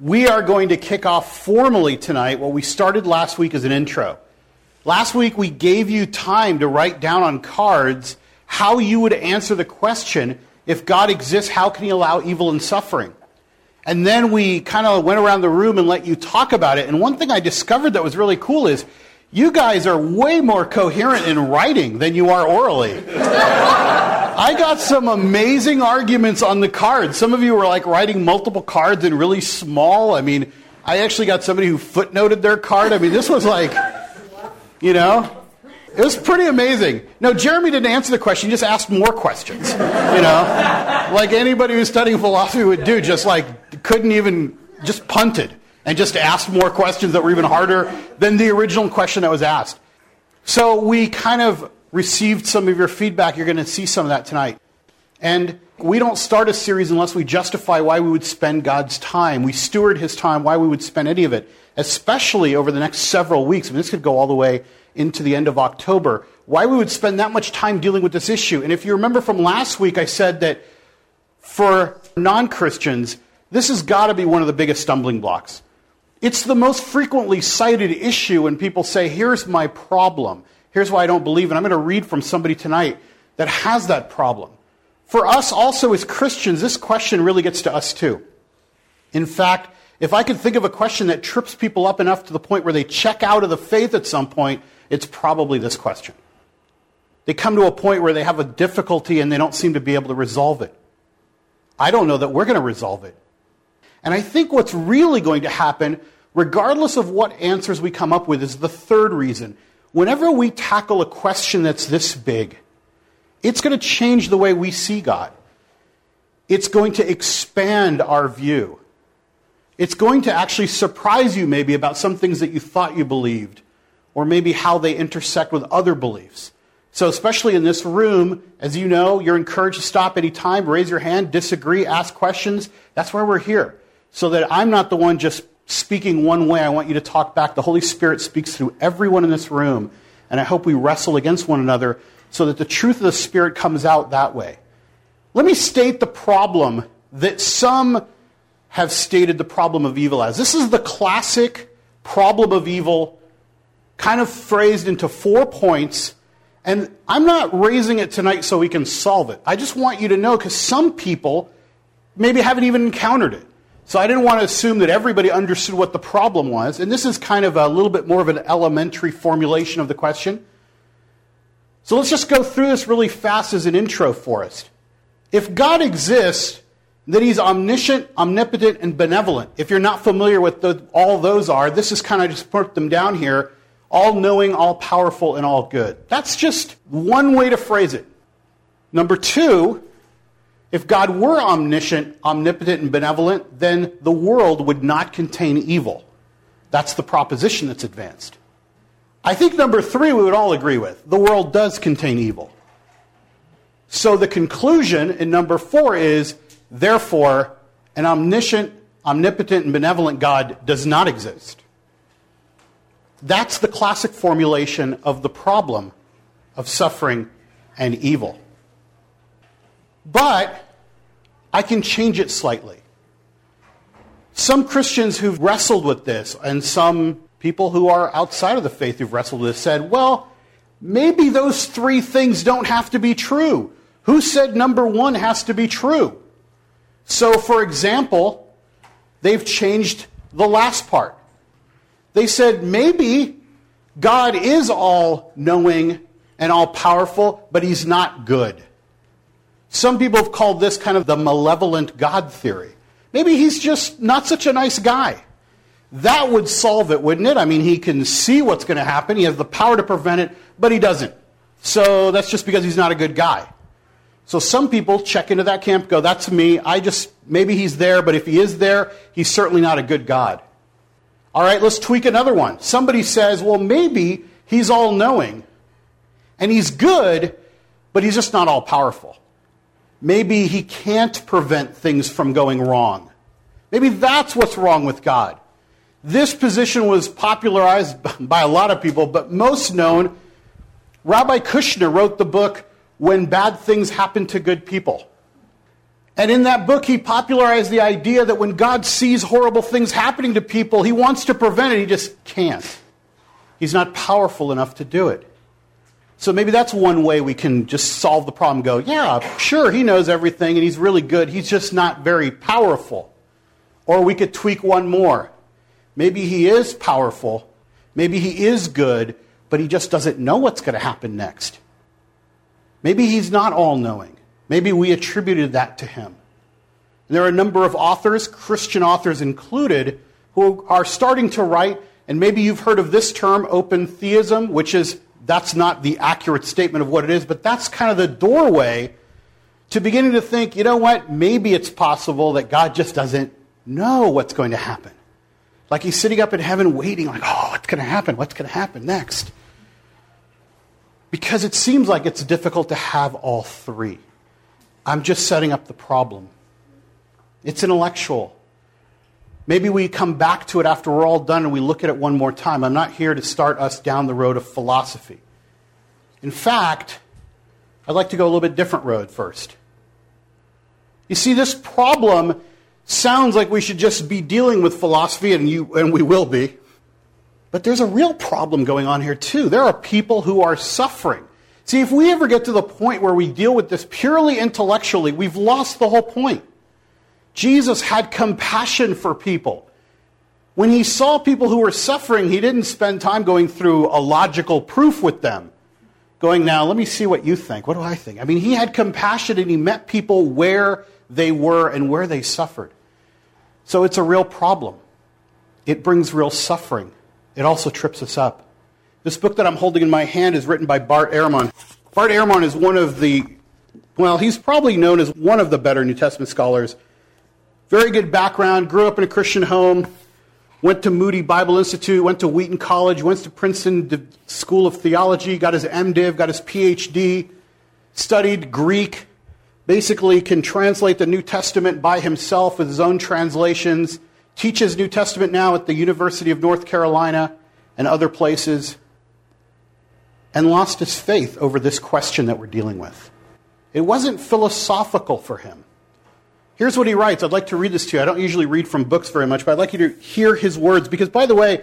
we are going to kick off formally tonight what we started last week as an intro. Last week, we gave you time to write down on cards how you would answer the question if God exists, how can he allow evil and suffering? And then we kind of went around the room and let you talk about it. And one thing I discovered that was really cool is you guys are way more coherent in writing than you are orally. I got some amazing arguments on the cards. Some of you were like writing multiple cards in really small. I mean, I actually got somebody who footnoted their card. I mean, this was like, you know, it was pretty amazing. No, Jeremy didn't answer the question, he just asked more questions. You know, like anybody who's studying philosophy would do, just like couldn't even, just punted and just asked more questions that were even harder than the original question that was asked. So we kind of received some of your feedback. You're going to see some of that tonight. And we don't start a series unless we justify why we would spend God's time. We steward His time, why we would spend any of it, especially over the next several weeks. I mean, this could go all the way into the end of October. Why we would spend that much time dealing with this issue. And if you remember from last week, I said that for non Christians, this has got to be one of the biggest stumbling blocks. It's the most frequently cited issue when people say, Here's my problem. Here's why I don't believe. And I'm going to read from somebody tonight that has that problem. For us also as Christians, this question really gets to us too. In fact, if I could think of a question that trips people up enough to the point where they check out of the faith at some point, it's probably this question. They come to a point where they have a difficulty and they don't seem to be able to resolve it. I don't know that we're going to resolve it. And I think what's really going to happen, regardless of what answers we come up with, is the third reason whenever we tackle a question that's this big, it's going to change the way we see God. It's going to expand our view. It's going to actually surprise you, maybe, about some things that you thought you believed, or maybe how they intersect with other beliefs. So, especially in this room, as you know, you're encouraged to stop anytime, raise your hand, disagree, ask questions. That's why we're here. So that I'm not the one just speaking one way, I want you to talk back. The Holy Spirit speaks through everyone in this room, and I hope we wrestle against one another so that the truth of the Spirit comes out that way. Let me state the problem that some have stated the problem of evil as. This is the classic problem of evil, kind of phrased into four points. And I'm not raising it tonight so we can solve it. I just want you to know because some people maybe haven't even encountered it. So I didn't want to assume that everybody understood what the problem was. And this is kind of a little bit more of an elementary formulation of the question. So let's just go through this really fast as an intro for us. If God exists, then he's omniscient, omnipotent, and benevolent. If you're not familiar with the, all those are, this is kind of just put them down here. All knowing, all powerful, and all good. That's just one way to phrase it. Number two, if God were omniscient, omnipotent, and benevolent, then the world would not contain evil. That's the proposition that's advanced. I think number three we would all agree with. The world does contain evil. So the conclusion in number four is therefore, an omniscient, omnipotent, and benevolent God does not exist. That's the classic formulation of the problem of suffering and evil. But I can change it slightly. Some Christians who've wrestled with this, and some people who are outside of the faith who've wrestled with this, said, well, maybe those three things don't have to be true. Who said number one has to be true? So, for example, they've changed the last part. They said maybe God is all knowing and all powerful, but he's not good. Some people have called this kind of the malevolent God theory. Maybe he's just not such a nice guy. That would solve it, wouldn't it? I mean, he can see what's going to happen, he has the power to prevent it, but he doesn't. So that's just because he's not a good guy. So some people check into that camp, go, that's me. I just, maybe he's there, but if he is there, he's certainly not a good God. All right, let's tweak another one. Somebody says, well, maybe he's all knowing and he's good, but he's just not all powerful. Maybe he can't prevent things from going wrong. Maybe that's what's wrong with God. This position was popularized by a lot of people, but most known, Rabbi Kushner wrote the book When Bad Things Happen to Good People. And in that book, he popularized the idea that when God sees horrible things happening to people, he wants to prevent it, he just can't. He's not powerful enough to do it. So maybe that's one way we can just solve the problem. Go, yeah, sure, he knows everything and he's really good. He's just not very powerful. Or we could tweak one more. Maybe he is powerful. Maybe he is good, but he just doesn't know what's going to happen next. Maybe he's not all knowing. Maybe we attributed that to him. And there are a number of authors, Christian authors included, who are starting to write, and maybe you've heard of this term, open theism, which is that's not the accurate statement of what it is, but that's kind of the doorway to beginning to think, you know what, maybe it's possible that God just doesn't know what's going to happen. Like he's sitting up in heaven waiting, like, oh, what's going to happen? What's going to happen next? Because it seems like it's difficult to have all three. I'm just setting up the problem. It's intellectual. Maybe we come back to it after we're all done and we look at it one more time. I'm not here to start us down the road of philosophy. In fact, I'd like to go a little bit different road first. You see, this problem sounds like we should just be dealing with philosophy, and, you, and we will be. But there's a real problem going on here, too. There are people who are suffering. See, if we ever get to the point where we deal with this purely intellectually, we've lost the whole point. Jesus had compassion for people. When he saw people who were suffering, he didn't spend time going through a logical proof with them. Going, now, let me see what you think. What do I think? I mean, he had compassion and he met people where they were and where they suffered. So it's a real problem. It brings real suffering. It also trips us up. This book that I'm holding in my hand is written by Bart Ehrman. Bart Ehrman is one of the, well, he's probably known as one of the better New Testament scholars very good background, grew up in a Christian home, went to Moody Bible Institute, went to Wheaton College, went to Princeton School of Theology, got his MDiv, got his PhD, studied Greek, basically can translate the New Testament by himself with his own translations, teaches New Testament now at the University of North Carolina and other places, and lost his faith over this question that we're dealing with. It wasn't philosophical for him. Here's what he writes. I'd like to read this to you. I don't usually read from books very much, but I'd like you to hear his words. Because, by the way,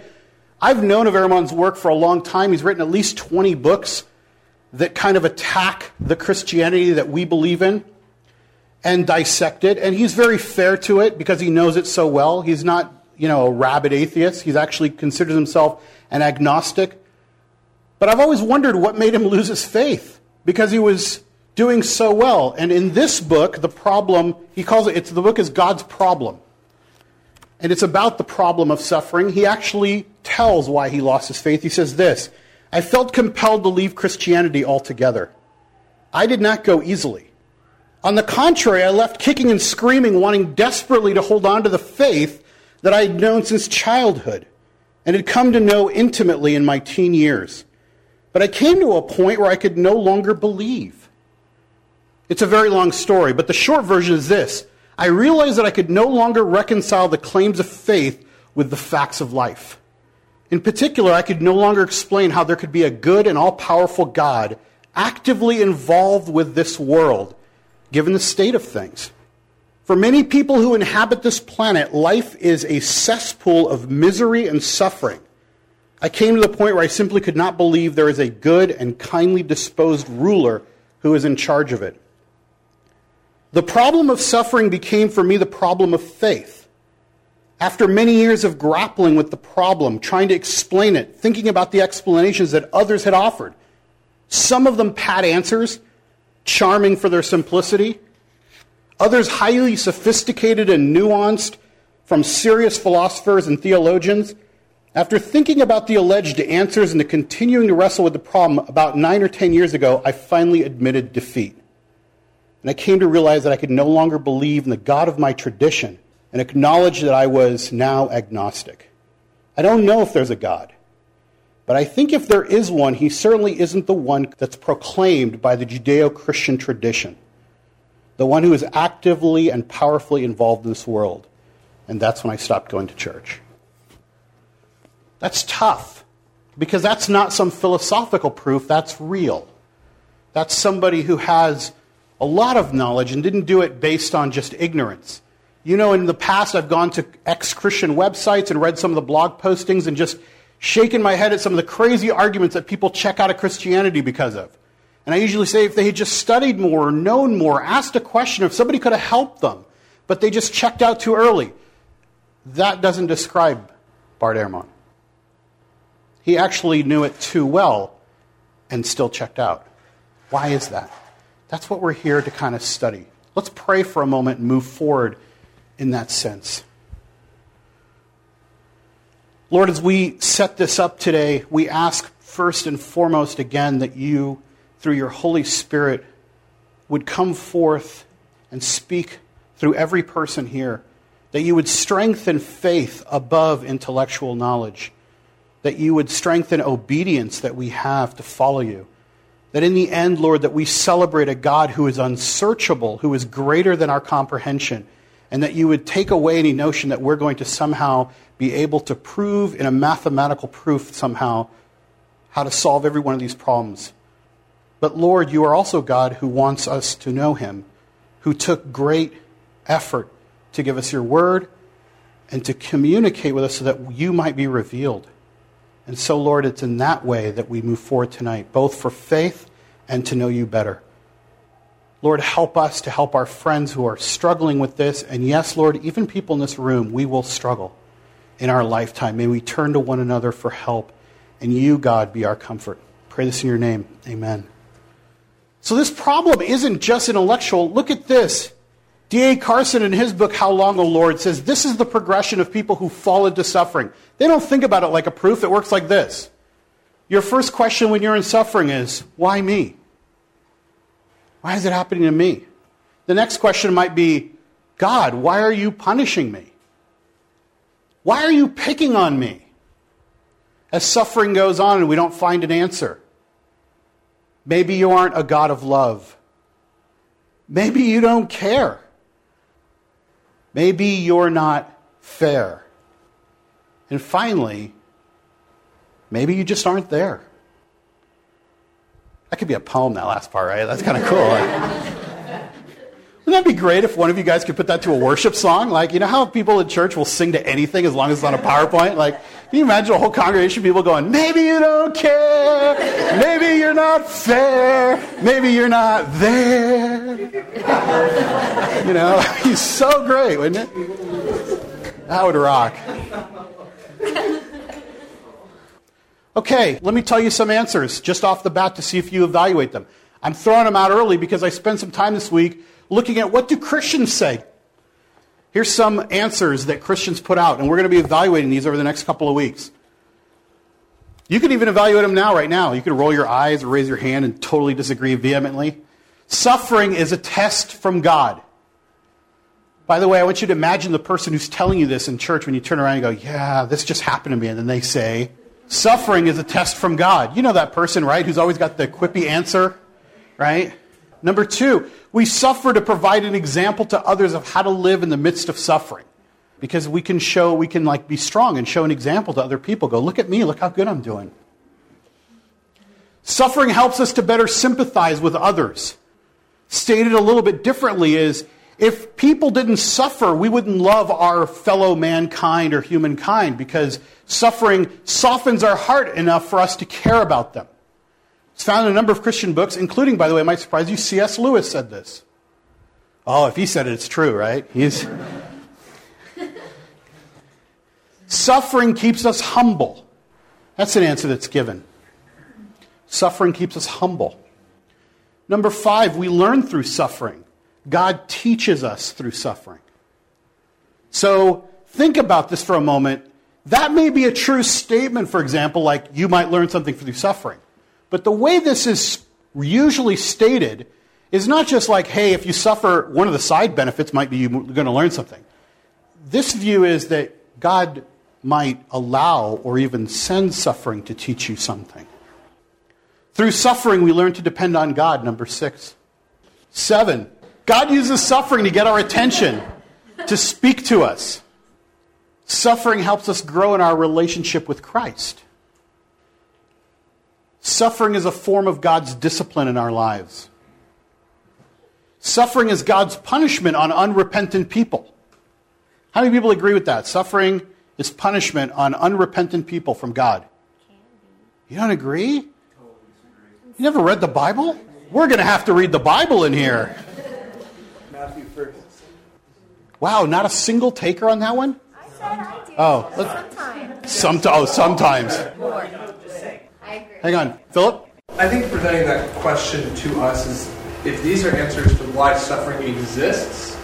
I've known of Ehrman's work for a long time. He's written at least 20 books that kind of attack the Christianity that we believe in and dissect it. And he's very fair to it because he knows it so well. He's not, you know, a rabid atheist. He's actually considers himself an agnostic. But I've always wondered what made him lose his faith because he was doing so well. And in this book, the problem, he calls it, it's, the book is God's problem. And it's about the problem of suffering. He actually tells why he lost his faith. He says this I felt compelled to leave Christianity altogether. I did not go easily. On the contrary, I left kicking and screaming, wanting desperately to hold on to the faith that I had known since childhood and had come to know intimately in my teen years. But I came to a point where I could no longer believe. It's a very long story, but the short version is this I realized that I could no longer reconcile the claims of faith with the facts of life. In particular, I could no longer explain how there could be a good and all powerful God actively involved with this world, given the state of things. For many people who inhabit this planet, life is a cesspool of misery and suffering. I came to the point where I simply could not believe there is a good and kindly disposed ruler who is in charge of it. The problem of suffering became for me the problem of faith. After many years of grappling with the problem, trying to explain it, thinking about the explanations that others had offered, some of them pat answers, charming for their simplicity, others highly sophisticated and nuanced from serious philosophers and theologians. After thinking about the alleged answers and continuing to wrestle with the problem about nine or ten years ago, I finally admitted defeat. And I came to realize that I could no longer believe in the God of my tradition and acknowledge that I was now agnostic. I don't know if there's a God. But I think if there is one, he certainly isn't the one that's proclaimed by the Judeo Christian tradition, the one who is actively and powerfully involved in this world. And that's when I stopped going to church. That's tough because that's not some philosophical proof, that's real. That's somebody who has a lot of knowledge and didn't do it based on just ignorance. You know, in the past, I've gone to ex Christian websites and read some of the blog postings and just shaken my head at some of the crazy arguments that people check out of Christianity because of. And I usually say if they had just studied more, known more, asked a question, if somebody could have helped them, but they just checked out too early. That doesn't describe Bart Ehrman. He actually knew it too well and still checked out. Why is that? That's what we're here to kind of study. Let's pray for a moment and move forward in that sense. Lord, as we set this up today, we ask first and foremost again that you, through your Holy Spirit, would come forth and speak through every person here, that you would strengthen faith above intellectual knowledge, that you would strengthen obedience that we have to follow you. That in the end, Lord, that we celebrate a God who is unsearchable, who is greater than our comprehension, and that you would take away any notion that we're going to somehow be able to prove in a mathematical proof somehow how to solve every one of these problems. But Lord, you are also God who wants us to know him, who took great effort to give us your word and to communicate with us so that you might be revealed. And so, Lord, it's in that way that we move forward tonight, both for faith and to know you better. Lord, help us to help our friends who are struggling with this. And yes, Lord, even people in this room, we will struggle in our lifetime. May we turn to one another for help. And you, God, be our comfort. Pray this in your name. Amen. So this problem isn't just intellectual. Look at this. D.A. Carson, in his book, How Long, O Lord, says this is the progression of people who fall into suffering. They don't think about it like a proof, it works like this. Your first question when you're in suffering is, Why me? Why is it happening to me? The next question might be, God, why are you punishing me? Why are you picking on me? As suffering goes on and we don't find an answer. Maybe you aren't a God of love. Maybe you don't care. Maybe you're not fair. And finally, maybe you just aren't there. That could be a poem, that last part, right? That's kind of cool. Wouldn't that be great if one of you guys could put that to a worship song? Like, you know how people in church will sing to anything as long as it's on a PowerPoint? Like, can you imagine a whole congregation of people going, maybe you don't care, maybe you're not fair, maybe you're not there. You know, he's so great, wouldn't it? That would rock. Okay, let me tell you some answers just off the bat to see if you evaluate them. I'm throwing them out early because I spent some time this week looking at what do Christians say. Here's some answers that Christians put out, and we're going to be evaluating these over the next couple of weeks. You can even evaluate them now, right now. You can roll your eyes or raise your hand and totally disagree vehemently. Suffering is a test from God. By the way, I want you to imagine the person who's telling you this in church when you turn around and go, Yeah, this just happened to me. And then they say, Suffering is a test from God. You know that person, right? Who's always got the quippy answer, right? Number two, we suffer to provide an example to others of how to live in the midst of suffering. Because we can show, we can like be strong and show an example to other people. Go, look at me, look how good I'm doing. Suffering helps us to better sympathize with others. Stated a little bit differently is if people didn't suffer, we wouldn't love our fellow mankind or humankind because suffering softens our heart enough for us to care about them. It's found in a number of Christian books, including, by the way, it might surprise you, C.S. Lewis said this. Oh, if he said it, it's true, right? He's. suffering keeps us humble. That's an answer that's given. Suffering keeps us humble. Number five, we learn through suffering. God teaches us through suffering. So think about this for a moment. That may be a true statement, for example, like you might learn something through suffering. But the way this is usually stated is not just like, hey, if you suffer, one of the side benefits might be you're going to learn something. This view is that God might allow or even send suffering to teach you something. Through suffering, we learn to depend on God, number six. Seven, God uses suffering to get our attention, to speak to us. Suffering helps us grow in our relationship with Christ. Suffering is a form of God's discipline in our lives. Suffering is God's punishment on unrepentant people. How many people agree with that? Suffering is punishment on unrepentant people from God. You don't agree? You never read the Bible? We're going to have to read the Bible in here. Matthew first. Wow, not a single taker on that one? I said I do. Oh, oh, sometimes. Some, oh, sometimes. More. I agree. Hang on. Philip? I think presenting that question to us is if these are answers to why suffering exists,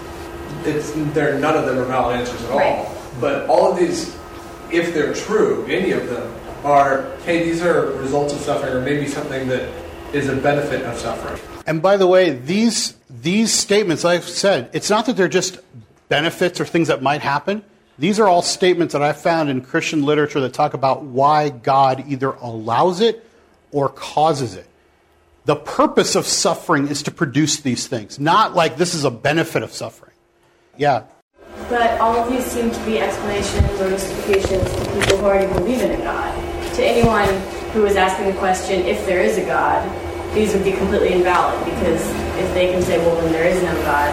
it's they're none of them are valid answers at all. Right. But all of these, if they're true, any of them are hey, these are results of suffering, or maybe something that is a benefit of suffering. And by the way, these, these statements, I've said, it's not that they're just benefits or things that might happen. These are all statements that I found in Christian literature that talk about why God either allows it or causes it. The purpose of suffering is to produce these things, not like this is a benefit of suffering. Yeah. But all of these seem to be explanations or justifications to people who already believe in a God. To anyone who is asking the question, if there is a God, these would be completely invalid because if they can say, well, then there is no God,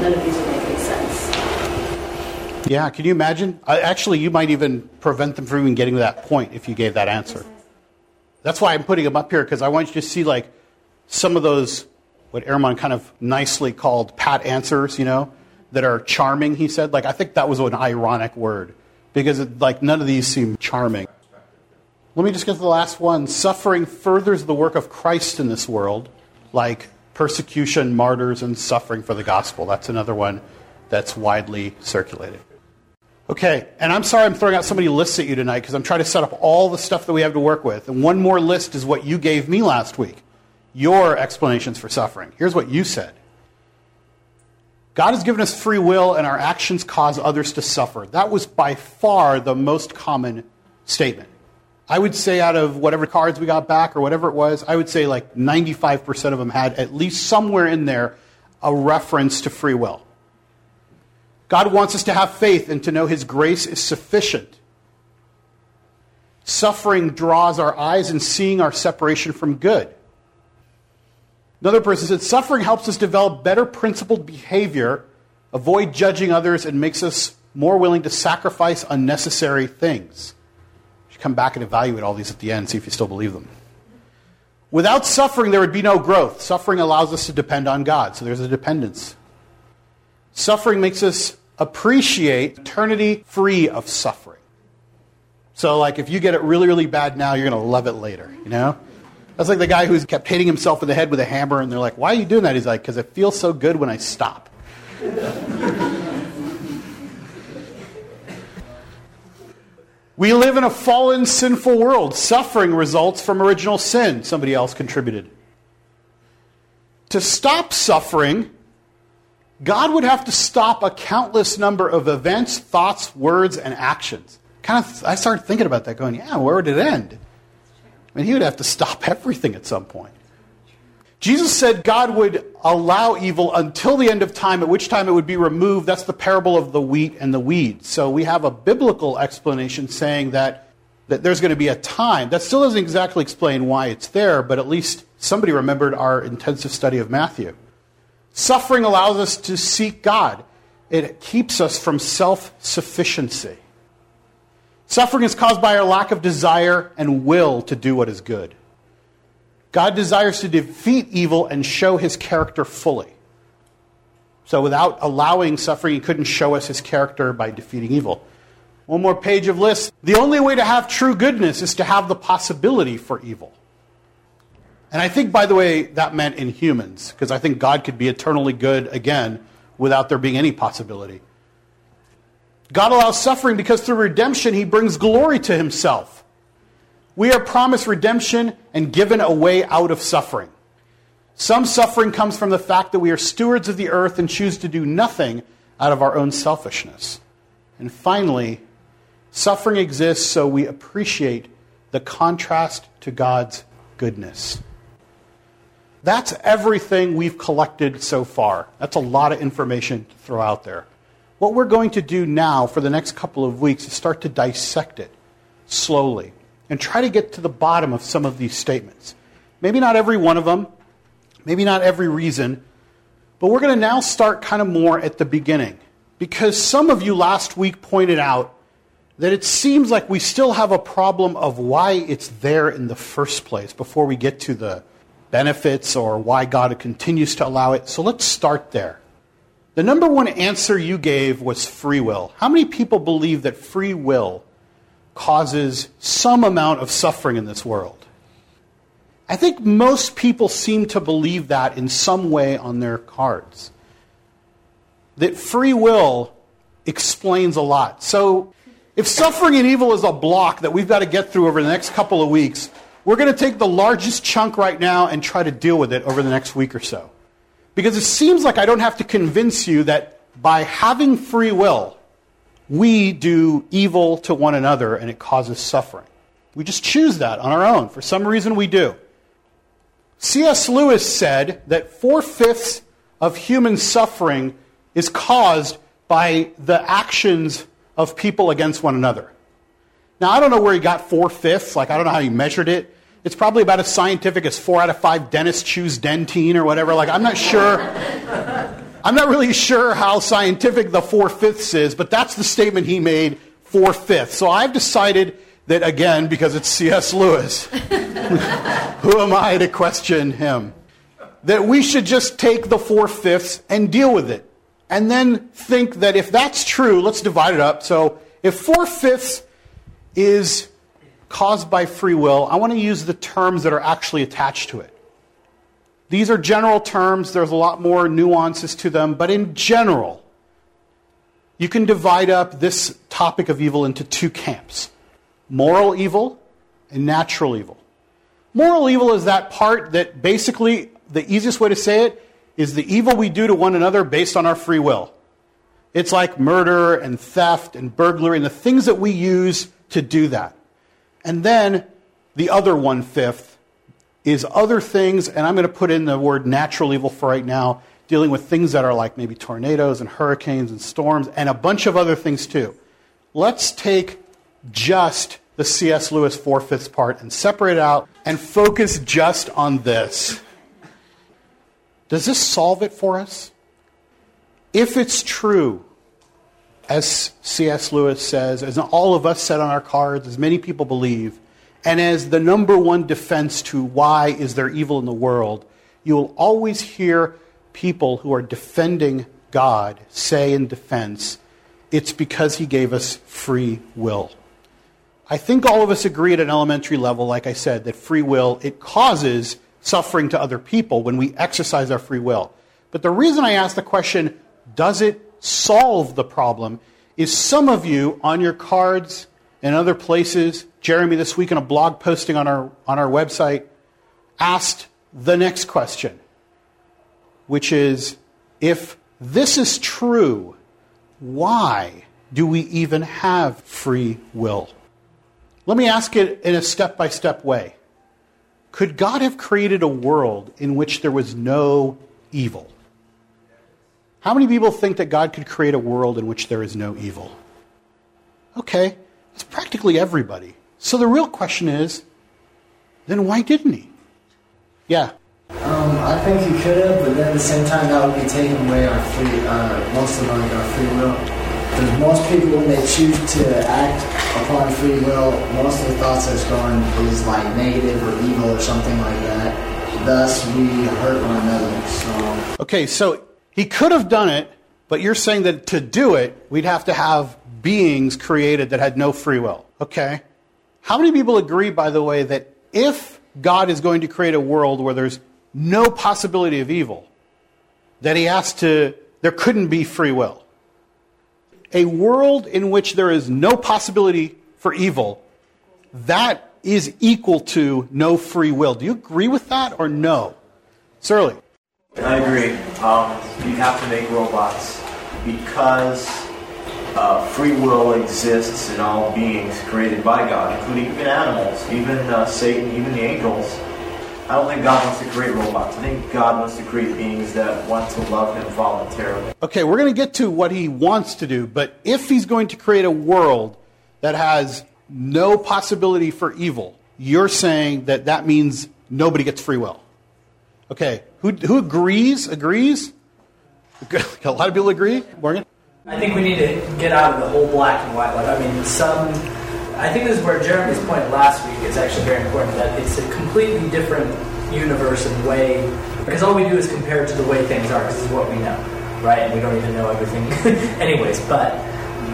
none of these would make any sense. Yeah, can you imagine? Actually, you might even prevent them from even getting to that point if you gave that answer. That's why I'm putting them up here because I want you to see like some of those what Ehrman kind of nicely called pat answers, you know, that are charming. He said, like I think that was an ironic word because like none of these seem charming. Let me just get to the last one. Suffering furthers the work of Christ in this world, like persecution, martyrs, and suffering for the gospel. That's another one that's widely circulated. Okay, and I'm sorry I'm throwing out so many lists at you tonight because I'm trying to set up all the stuff that we have to work with. And one more list is what you gave me last week your explanations for suffering. Here's what you said God has given us free will, and our actions cause others to suffer. That was by far the most common statement. I would say out of whatever cards we got back or whatever it was, I would say like 95% of them had at least somewhere in there a reference to free will. God wants us to have faith and to know His grace is sufficient. Suffering draws our eyes in seeing our separation from good. Another person said, Suffering helps us develop better principled behavior, avoid judging others, and makes us more willing to sacrifice unnecessary things. Come back and evaluate all these at the end, see if you still believe them. Without suffering, there would be no growth. Suffering allows us to depend on God, so there's a dependence. Suffering makes us appreciate eternity free of suffering. So, like, if you get it really, really bad now, you're going to love it later, you know? That's like the guy who's kept hitting himself in the head with a hammer, and they're like, why are you doing that? He's like, because it feels so good when I stop. We live in a fallen, sinful world. Suffering results from original sin. Somebody else contributed. To stop suffering, God would have to stop a countless number of events, thoughts, words, and actions. Kind of, I started thinking about that, going, yeah, where would it end? I mean, he would have to stop everything at some point. Jesus said God would allow evil until the end of time, at which time it would be removed. That's the parable of the wheat and the weeds. So we have a biblical explanation saying that, that there's going to be a time. That still doesn't exactly explain why it's there, but at least somebody remembered our intensive study of Matthew. Suffering allows us to seek God, it keeps us from self sufficiency. Suffering is caused by our lack of desire and will to do what is good. God desires to defeat evil and show his character fully. So without allowing suffering, he couldn't show us his character by defeating evil. One more page of lists. The only way to have true goodness is to have the possibility for evil. And I think, by the way, that meant in humans, because I think God could be eternally good again without there being any possibility. God allows suffering because through redemption, he brings glory to himself. We are promised redemption and given a way out of suffering. Some suffering comes from the fact that we are stewards of the earth and choose to do nothing out of our own selfishness. And finally, suffering exists so we appreciate the contrast to God's goodness. That's everything we've collected so far. That's a lot of information to throw out there. What we're going to do now for the next couple of weeks is start to dissect it slowly and try to get to the bottom of some of these statements. Maybe not every one of them, maybe not every reason, But we're going to now start kind of more at the beginning. Because some of you last week pointed out that it seems like we still have a problem of why it's there in the first place before we get to the benefits or why God continues to allow it. So let's start there. The number one answer you gave was free will. How many people believe that free will causes some amount of suffering in this world? I think most people seem to believe that in some way on their cards. That free will explains a lot. So, if suffering and evil is a block that we've got to get through over the next couple of weeks, we're going to take the largest chunk right now and try to deal with it over the next week or so. Because it seems like I don't have to convince you that by having free will, we do evil to one another and it causes suffering. We just choose that on our own. For some reason, we do. C.S. Lewis said that four fifths of human suffering is caused by the actions of people against one another. Now, I don't know where he got four fifths. Like, I don't know how he measured it. It's probably about as scientific as four out of five dentists choose Dentyne or whatever. Like, I'm not sure. I'm not really sure how scientific the four fifths is, but that's the statement he made four fifths. So I've decided that, again, because it's C.S. Lewis, who am I to question him? That we should just take the four fifths and deal with it. And then think that if that's true, let's divide it up. So if four fifths is caused by free will, I want to use the terms that are actually attached to it. These are general terms, there's a lot more nuances to them, but in general, you can divide up this topic of evil into two camps moral evil and natural evil. Moral evil is that part that basically, the easiest way to say it is the evil we do to one another based on our free will. It's like murder and theft and burglary and the things that we use to do that. And then the other one fifth is other things, and I'm going to put in the word natural evil for right now, dealing with things that are like maybe tornadoes and hurricanes and storms and a bunch of other things too. Let's take just the C.S. Lewis four fifths part and separate it out and focus just on this. Does this solve it for us? If it's true, as C.S. Lewis says, as all of us said on our cards, as many people believe, and as the number one defense to why is there evil in the world, you will always hear people who are defending God say in defense, it's because he gave us free will. I think all of us agree at an elementary level, like I said, that free will, it causes suffering to other people when we exercise our free will. But the reason I ask the question, does it solve the problem, is some of you on your cards and other places, Jeremy this week in a blog posting on our, on our website, asked the next question, which is if this is true, why do we even have free will? Let me ask it in a step by step way. Could God have created a world in which there was no evil? How many people think that God could create a world in which there is no evil? Okay, it's practically everybody. So the real question is then why didn't he? Yeah. Um, I think he could have, but then at the same time, that would be taking away our free, uh, most of like our free will. Because most people, when they choose to act upon free will, most of the thoughts that's going is like negative or evil or something like that. Thus, we hurt one another. So. Okay, so he could have done it, but you're saying that to do it, we'd have to have beings created that had no free will. Okay. How many people agree, by the way, that if God is going to create a world where there's no possibility of evil, that he has to, there couldn't be free will? A world in which there is no possibility for evil, that is equal to no free will. Do you agree with that or no? Surly. I agree. Um, you have to make robots because uh, free will exists in all beings created by God, including even animals, even uh, Satan, even the angels. I don't think God wants to create robots. I think God wants to create beings that want to love Him voluntarily. Okay, we're going to get to what He wants to do, but if He's going to create a world that has no possibility for evil, you're saying that that means nobody gets free will. Okay, who, who agrees? Agrees? A lot of people agree. Morgan? I think we need to get out of the whole black and white. Like, I mean, some. I think this is where Jeremy's point last week is actually very important. That it's a completely different universe and way. Because all we do is compare it to the way things are. Because this is what we know, right? And we don't even know everything, anyways. But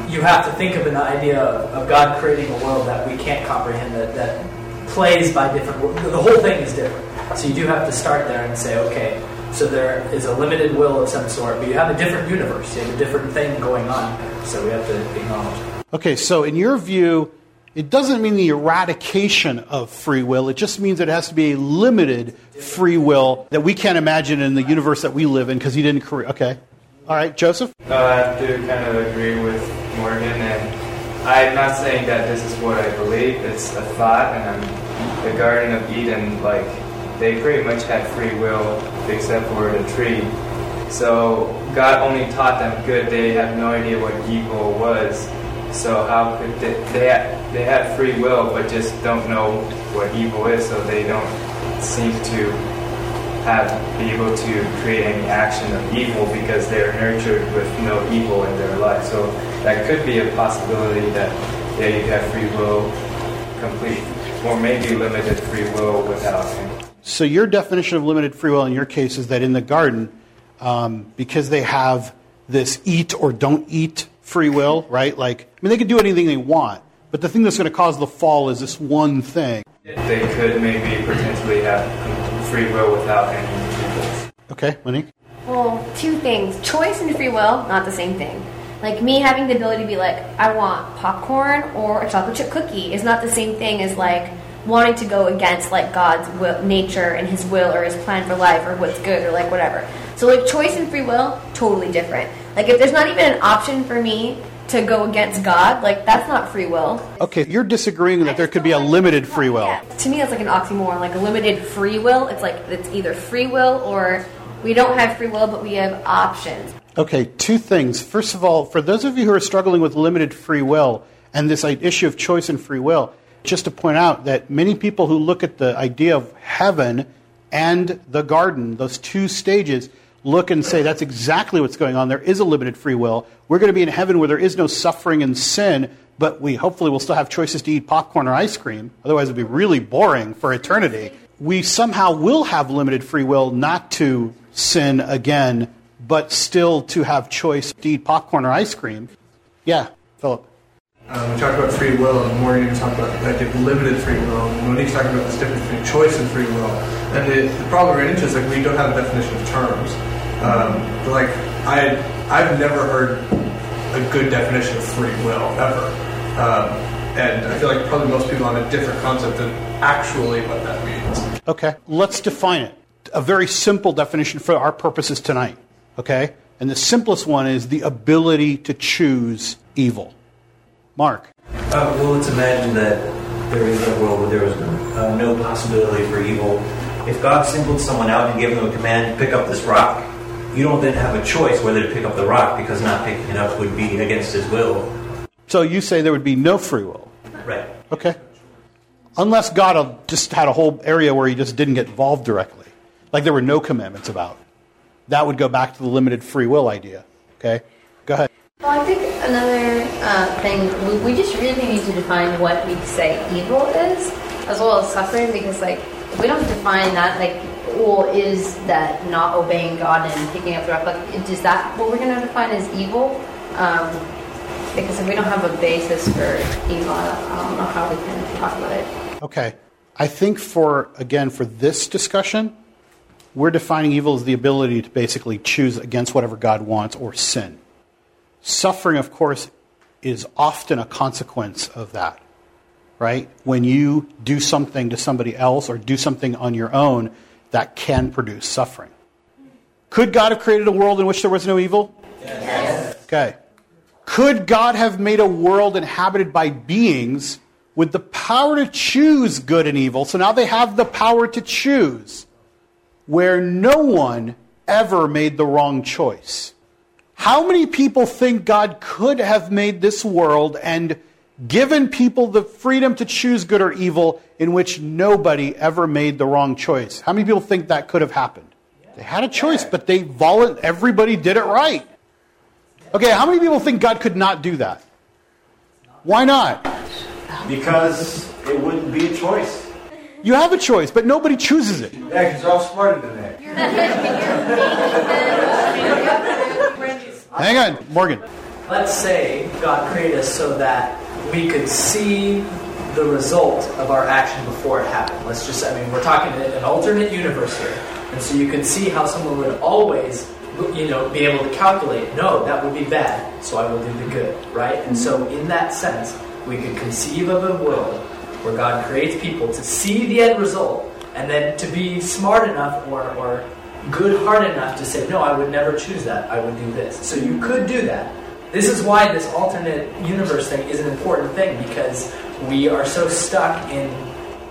you have to think of an idea of, of God creating a world that we can't comprehend. That that plays by different. The whole thing is different. So you do have to start there and say, okay, so there is a limited will of some sort, but you have a different universe, you have a different thing going on. So we have to acknowledge it. Okay, so in your view, it doesn't mean the eradication of free will. It just means it has to be a limited free will that we can't imagine in the universe that we live in because he didn't create. Okay. All right, Joseph? Uh, I have to kind of agree with Morgan, and I'm not saying that this is what I believe. It's a thought, and I'm, the Garden of Eden, like they pretty much had free will except for the tree. So God only taught them good. They have no idea what evil was. So how could they? They they had free will, but just don't know what evil is. So they don't seem to have be able to create any action of evil because they're nurtured with no evil in their life. So that could be a possibility that yeah, you have free will, complete, or maybe limited free will without. So your definition of limited free will in your case is that in the garden, um, because they have this eat or don't eat free will, right? Like, I mean, they can do anything they want, but the thing that's going to cause the fall is this one thing. They could maybe potentially have free will without any evils. Okay, Monique? Well, two things. Choice and free will, not the same thing. Like me having the ability to be like, I want popcorn or a chocolate chip cookie is not the same thing as like wanting to go against like God's will, nature and His will or His plan for life or what's good or like whatever. So like choice and free will, totally different. Like if there's not even an option for me to go against God, like that's not free will. Okay, you're disagreeing that there could be a limited free will. Yeah. To me, that's like an oxymoron. Like a limited free will, it's like it's either free will or we don't have free will, but we have options. Okay, two things. First of all, for those of you who are struggling with limited free will and this issue of choice and free will, just to point out that many people who look at the idea of heaven and the garden, those two stages, look and say that's exactly what's going on. There is a limited free will. We're going to be in heaven where there is no suffering and sin, but we hopefully will still have choices to eat popcorn or ice cream. Otherwise, it would be really boring for eternity. We somehow will have limited free will not to sin again, but still to have choice to eat popcorn or ice cream. Yeah, Philip. Um, we talked about free will, and Morgan even talked about of limited free will, and Monique's talking about this difference between choice and free will. And the, the problem we ran into is like we don't have a definition of terms. Um, like I, I've never heard a good definition of free will ever, um, and I feel like probably most people have a different concept than actually what that means. Okay, let's define it. A very simple definition for our purposes tonight. Okay, and the simplest one is the ability to choose evil. Mark. Uh, well, let's imagine that there is a world where there is no, uh, no possibility for evil. If God singled someone out and gave them a command to pick up this rock, you don't then have a choice whether to pick up the rock because not picking it up would be against his will. So you say there would be no free will. Right. Okay. Unless God just had a whole area where he just didn't get involved directly, like there were no commandments about. That would go back to the limited free will idea. Okay? Go ahead. Well, I think another uh, thing, we, we just really need to define what we say evil is, as well as suffering, because, like, if we don't define that, like, well, is that not obeying God and picking up the rock? Like, is that what we're going to define as evil? Um, because if we don't have a basis for evil, I don't know how we can talk about it. Okay. I think for, again, for this discussion, we're defining evil as the ability to basically choose against whatever God wants or sin. Suffering, of course, is often a consequence of that, right? When you do something to somebody else or do something on your own, that can produce suffering. Could God have created a world in which there was no evil? Yes. Okay. Could God have made a world inhabited by beings with the power to choose good and evil? So now they have the power to choose, where no one ever made the wrong choice. How many people think God could have made this world and given people the freedom to choose good or evil in which nobody ever made the wrong choice? How many people think that could have happened? They had a choice, but they volu- everybody did it right. Okay, how many people think God could not do that? Why not? Because it wouldn't be a choice. You have a choice, but nobody chooses it. Yeah, because they're all smarter than that. Hang on, Morgan. Let's say God created us so that we could see the result of our action before it happened. Let's just, I mean, we're talking an alternate universe here. And so you can see how someone would always, you know, be able to calculate, no, that would be bad, so I will do the good, right? And so mm-hmm. in that sense, we could conceive of a world where God creates people to see the end result and then to be smart enough or, or good heart enough to say, no, I would never choose that. I would do this. So you could do that. This is why this alternate universe thing is an important thing because we are so stuck in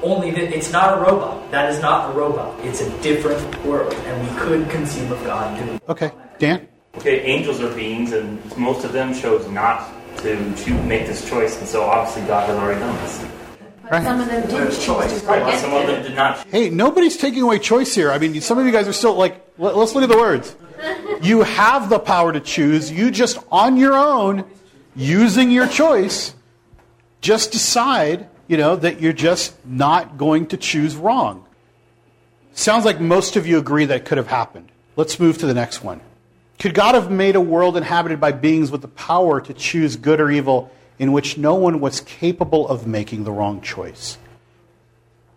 only that it's not a robot. That is not a robot. It's a different world, and we could conceive of God doing. Okay, Dan. Okay, angels are beings, and most of them chose not to choose, make this choice, and so obviously God has already done this. Right. Some of them did choice. Right, against some of them did not. Hey, nobody's taking away choice here. I mean, some of you guys are still like, let, us look at the words. You have the power to choose. You just, on your own, using your choice, just decide, you know, that you're just not going to choose wrong. Sounds like most of you agree that could have happened. Let's move to the next one. Could God have made a world inhabited by beings with the power to choose good or evil in which no one was capable of making the wrong choice?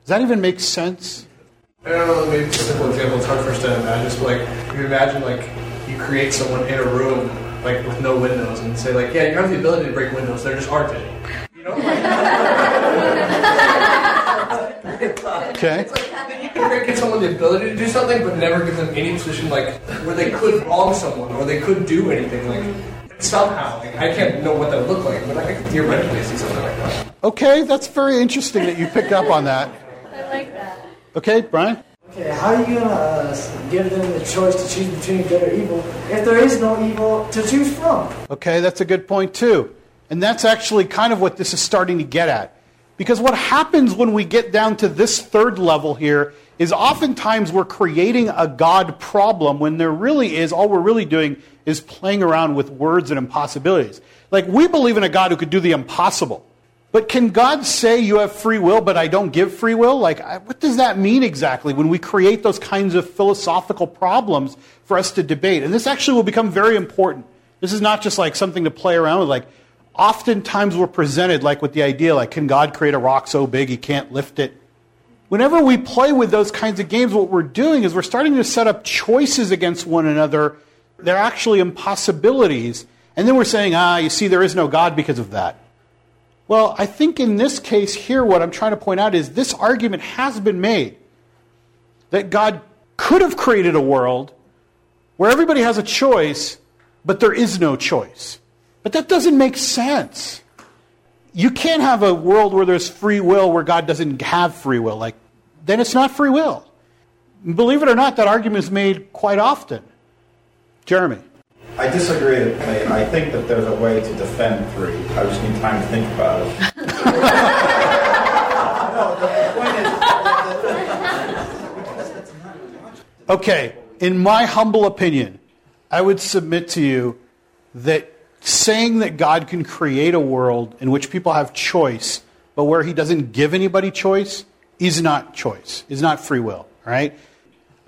Does that even make sense? I don't know, maybe it's a simple example. It's hard for us to imagine. Just like you imagine, like you create someone in a room, like with no windows, and say, like, yeah, you have the ability to break windows. There just aren't any. You know, Okay. It's like, you can give someone the ability to do something, but never give them any position, like where they could wrong someone or they could do anything. Like somehow, like, I can't know what that would look like, but I could theoretically see something like that. Okay, that's very interesting that you picked up on that. I like that. Okay, Brian? Okay, how are you gonna uh, give them the choice to choose between good or evil if there is no evil to choose from? Okay, that's a good point, too. And that's actually kind of what this is starting to get at. Because what happens when we get down to this third level here is oftentimes we're creating a God problem when there really is, all we're really doing is playing around with words and impossibilities. Like, we believe in a God who could do the impossible. But can God say you have free will, but I don't give free will? Like, I- what does that mean exactly when we create those kinds of philosophical problems for us to debate? And this actually will become very important. This is not just like something to play around with. Like, oftentimes we're presented like with the idea, like, can God create a rock so big he can't lift it? Whenever we play with those kinds of games, what we're doing is we're starting to set up choices against one another. They're actually impossibilities. And then we're saying, ah, you see, there is no God because of that. Well, I think in this case here, what I'm trying to point out is this argument has been made that God could have created a world where everybody has a choice, but there is no choice. But that doesn't make sense. You can't have a world where there's free will where God doesn't have free will. Like, then it's not free will. Believe it or not, that argument is made quite often. Jeremy. I disagree. I, I think that there's a way to defend three. I just need time to think about it. Okay, in my humble opinion, I would submit to you that saying that God can create a world in which people have choice, but where he doesn't give anybody choice, is not choice, is not free will, all right?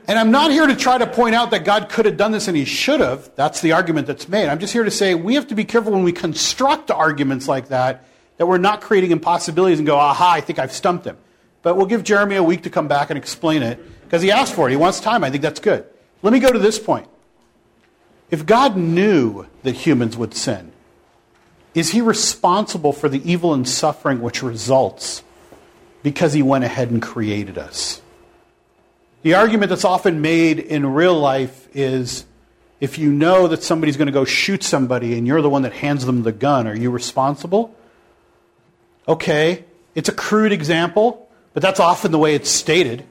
And I'm not here to try to point out that God could have done this and he should have. That's the argument that's made. I'm just here to say we have to be careful when we construct arguments like that, that we're not creating impossibilities and go, aha, I think I've stumped him. But we'll give Jeremy a week to come back and explain it because he asked for it. He wants time. I think that's good. Let me go to this point. If God knew that humans would sin, is he responsible for the evil and suffering which results because he went ahead and created us? The argument that's often made in real life is if you know that somebody's going to go shoot somebody and you're the one that hands them the gun, are you responsible? Okay, it's a crude example, but that's often the way it's stated.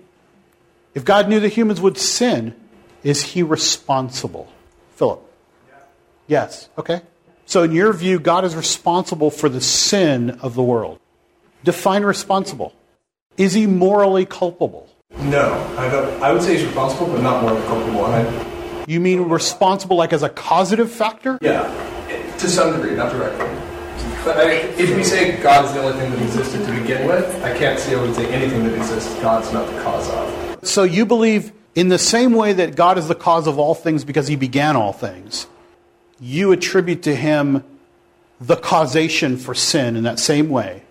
If God knew that humans would sin, is he responsible? Philip. Yes. Okay. So, in your view, God is responsible for the sin of the world. Define responsible. Is he morally culpable? No, I don't. I would say he's responsible, but not morally culpable. And I, You mean responsible like as a causative factor? yeah, to some degree, not directly. But I, if we say God is the only thing that existed to begin with, I can't see how we'd say anything that exists God's not the cause of. So you believe in the same way that God is the cause of all things because he began all things, you attribute to him the causation for sin in that same way,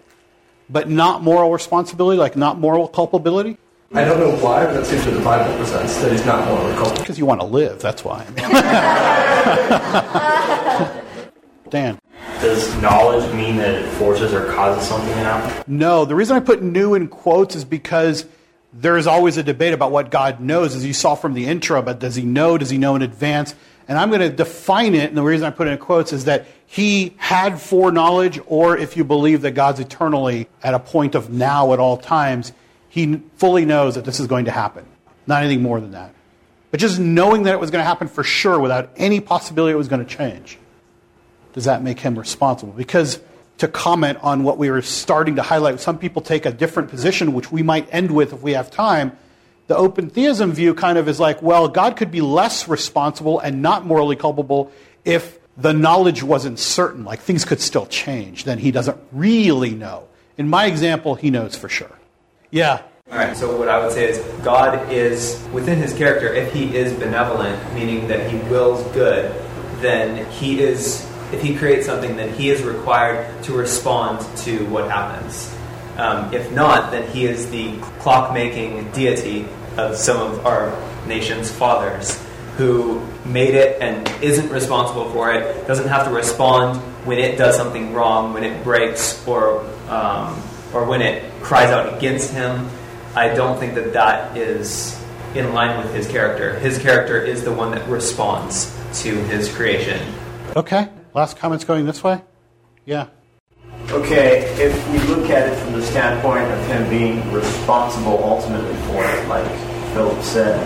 but not moral responsibility, like not moral culpability? I don't know why, but that seems what the Bible presents that he's not morally culpable. Because you want to live, that's why. Dan. Does knowledge mean that it forces or causes something to happen? No, the reason I put knew in quotes is because there is always a debate about what God knows, as you saw from the intro, but does he know? Does he know in advance? And I'm going to define it, and the reason I put it in quotes is that he had foreknowledge, or if you believe that God's eternally at a point of now at all times, he fully knows that this is going to happen. Not anything more than that. But just knowing that it was going to happen for sure without any possibility it was going to change does that make him responsible? Because to comment on what we were starting to highlight, some people take a different position, which we might end with if we have time. The open theism view kind of is like, well, God could be less responsible and not morally culpable if the knowledge wasn't certain, like things could still change. Then he doesn't really know. In my example, he knows for sure. Yeah. All right, so what I would say is God is, within his character, if he is benevolent, meaning that he wills good, then he is, if he creates something, then he is required to respond to what happens. Um, if not, then he is the clock making deity of some of our nation's fathers who made it and isn't responsible for it, doesn't have to respond when it does something wrong, when it breaks, or, um, or when it cries out against him. I don't think that that is in line with his character. His character is the one that responds to his creation. Okay. Last comments going this way? Yeah. Okay, if we look at it from the standpoint of him being responsible ultimately for it, like Philip said,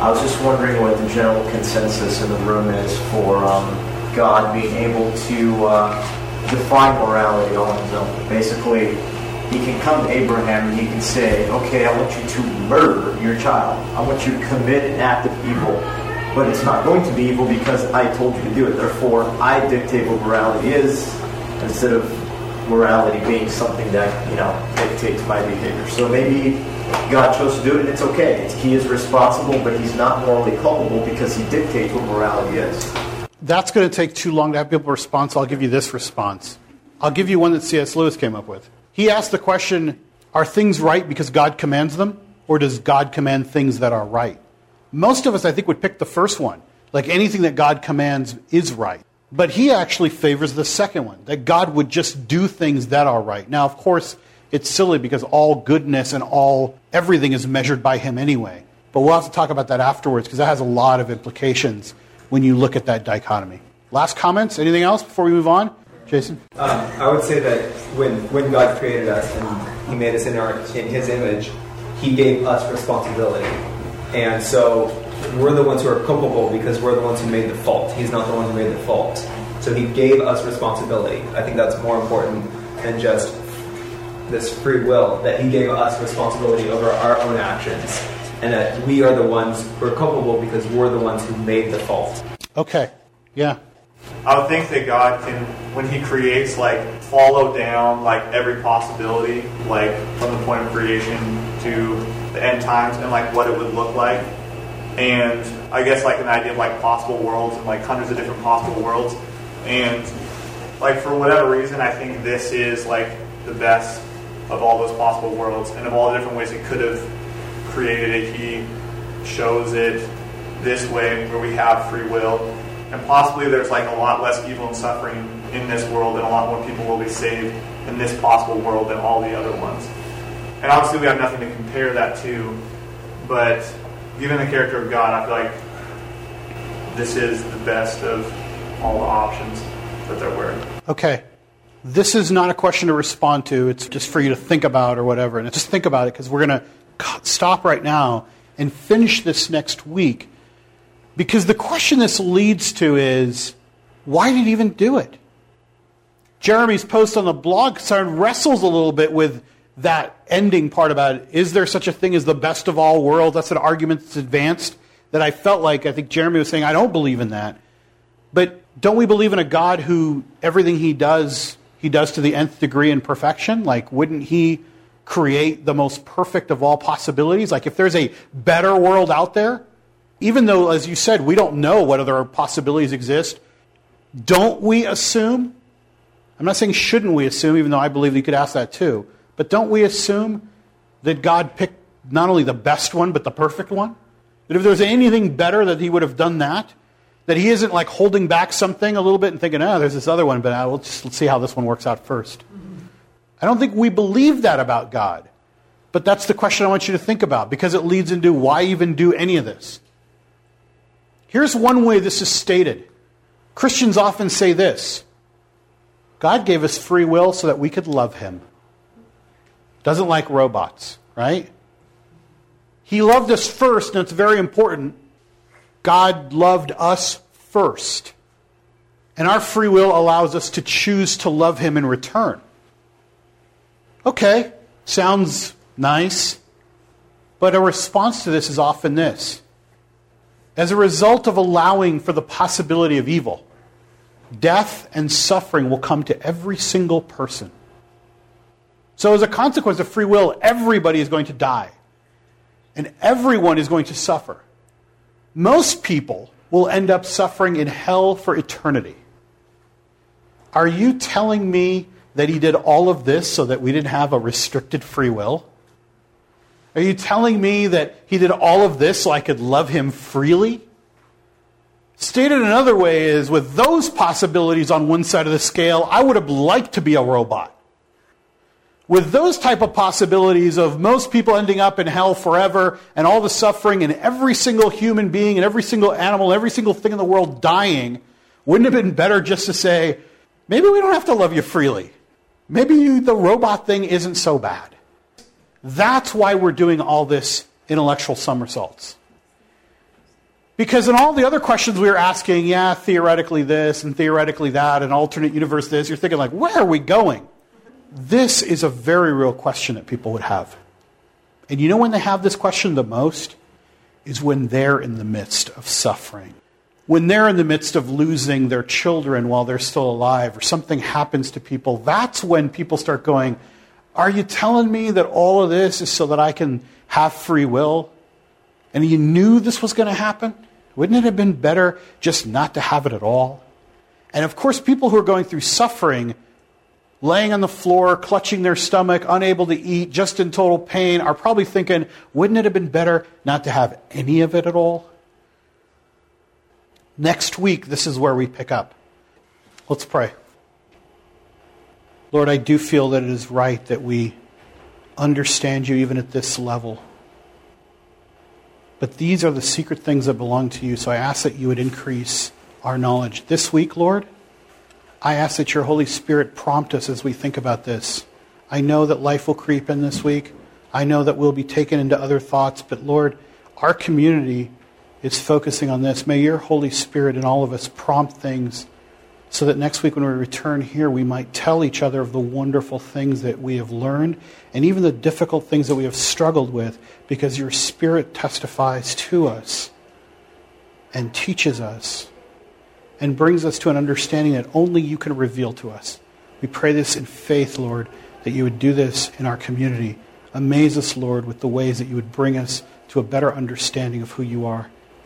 I was just wondering what the general consensus in the room is for um, God being able to uh, define morality on his own. Basically, he can come to Abraham and he can say, okay, I want you to murder your child. I want you to commit an act of evil. But it's not going to be evil because I told you to do it. Therefore, I dictate what morality is instead of morality being something that, you know, dictates my behavior. So maybe God chose to do it and it's okay. He is responsible, but he's not morally culpable because he dictates what morality is. That's going to take too long to have people respond, so I'll give you this response. I'll give you one that C.S. Lewis came up with. He asked the question Are things right because God commands them, or does God command things that are right? Most of us, I think, would pick the first one. Like anything that God commands is right. But he actually favors the second one, that God would just do things that are right. Now, of course, it's silly because all goodness and all everything is measured by him anyway. But we'll have to talk about that afterwards because that has a lot of implications when you look at that dichotomy. Last comments? Anything else before we move on? Jason? Um, I would say that when, when God created us and He made us in, our, in His image, He gave us responsibility. And so we're the ones who are culpable because we're the ones who made the fault. He's not the one who made the fault. So He gave us responsibility. I think that's more important than just this free will, that He gave us responsibility over our own actions. And that we are the ones who are culpable because we're the ones who made the fault. Okay. Yeah. I would think that God can, when He creates, like follow down like every possibility, like from the point of creation to the end times, and like what it would look like. And I guess like an idea of like possible worlds and like hundreds of different possible worlds. And like for whatever reason, I think this is like the best of all those possible worlds, and of all the different ways it could have created it, He shows it this way where we have free will and possibly there's like a lot less evil and suffering in this world and a lot more people will be saved in this possible world than all the other ones and obviously we have nothing to compare that to but given the character of god i feel like this is the best of all the options that there were Okay. This is not a question to respond to. It's just for you to think about or whatever. And just think about it because we're going to stop right now and finish this next week. Because the question this leads to is why did he even do it? Jeremy's post on the blog sort of wrestles a little bit with that ending part about is there such a thing as the best of all worlds? That's an argument that's advanced that I felt like I think Jeremy was saying I don't believe in that. But don't we believe in a God who everything he does he does to the nth degree in perfection? Like wouldn't he create the most perfect of all possibilities? Like if there's a better world out there, even though as you said we don't know what other possibilities exist, don't we assume I'm not saying shouldn't we assume even though I believe you could ask that too. But don't we assume that God picked not only the best one but the perfect one? That if there was anything better, that he would have done that. That he isn't like holding back something a little bit and thinking, oh, there's this other one, but uh, we'll just see how this one works out 1st I don't think we believe that about God. But that's the question I want you to think about because it leads into why even do any of this. Here's one way this is stated Christians often say this God gave us free will so that we could love him. Doesn't like robots, right? He loved us first, and it's very important. God loved us first. And our free will allows us to choose to love Him in return. Okay, sounds nice. But a response to this is often this. As a result of allowing for the possibility of evil, death and suffering will come to every single person. So, as a consequence of free will, everybody is going to die and everyone is going to suffer. Most people will end up suffering in hell for eternity. Are you telling me that he did all of this so that we didn't have a restricted free will? Are you telling me that he did all of this so I could love him freely? Stated another way is with those possibilities on one side of the scale, I would have liked to be a robot with those type of possibilities of most people ending up in hell forever and all the suffering and every single human being and every single animal, every single thing in the world dying, wouldn't it have been better just to say, maybe we don't have to love you freely. Maybe you, the robot thing isn't so bad. That's why we're doing all this intellectual somersaults. Because in all the other questions we were asking, yeah, theoretically this and theoretically that, and alternate universe this, you're thinking like, where are we going? This is a very real question that people would have. And you know when they have this question the most? Is when they're in the midst of suffering. When they're in the midst of losing their children while they're still alive, or something happens to people, that's when people start going, Are you telling me that all of this is so that I can have free will? And you knew this was going to happen? Wouldn't it have been better just not to have it at all? And of course, people who are going through suffering laying on the floor, clutching their stomach, unable to eat, just in total pain, are probably thinking, wouldn't it have been better not to have any of it at all? Next week, this is where we pick up. Let's pray. Lord, I do feel that it is right that we understand you even at this level. But these are the secret things that belong to you, so I ask that you would increase our knowledge. This week, Lord, I ask that your Holy Spirit prompt us as we think about this. I know that life will creep in this week. I know that we'll be taken into other thoughts, but Lord, our community is focusing on this. May your Holy Spirit and all of us prompt things so that next week when we return here, we might tell each other of the wonderful things that we have learned and even the difficult things that we have struggled with because your Spirit testifies to us and teaches us and brings us to an understanding that only you can reveal to us. We pray this in faith, Lord, that you would do this in our community. Amaze us, Lord, with the ways that you would bring us to a better understanding of who you are.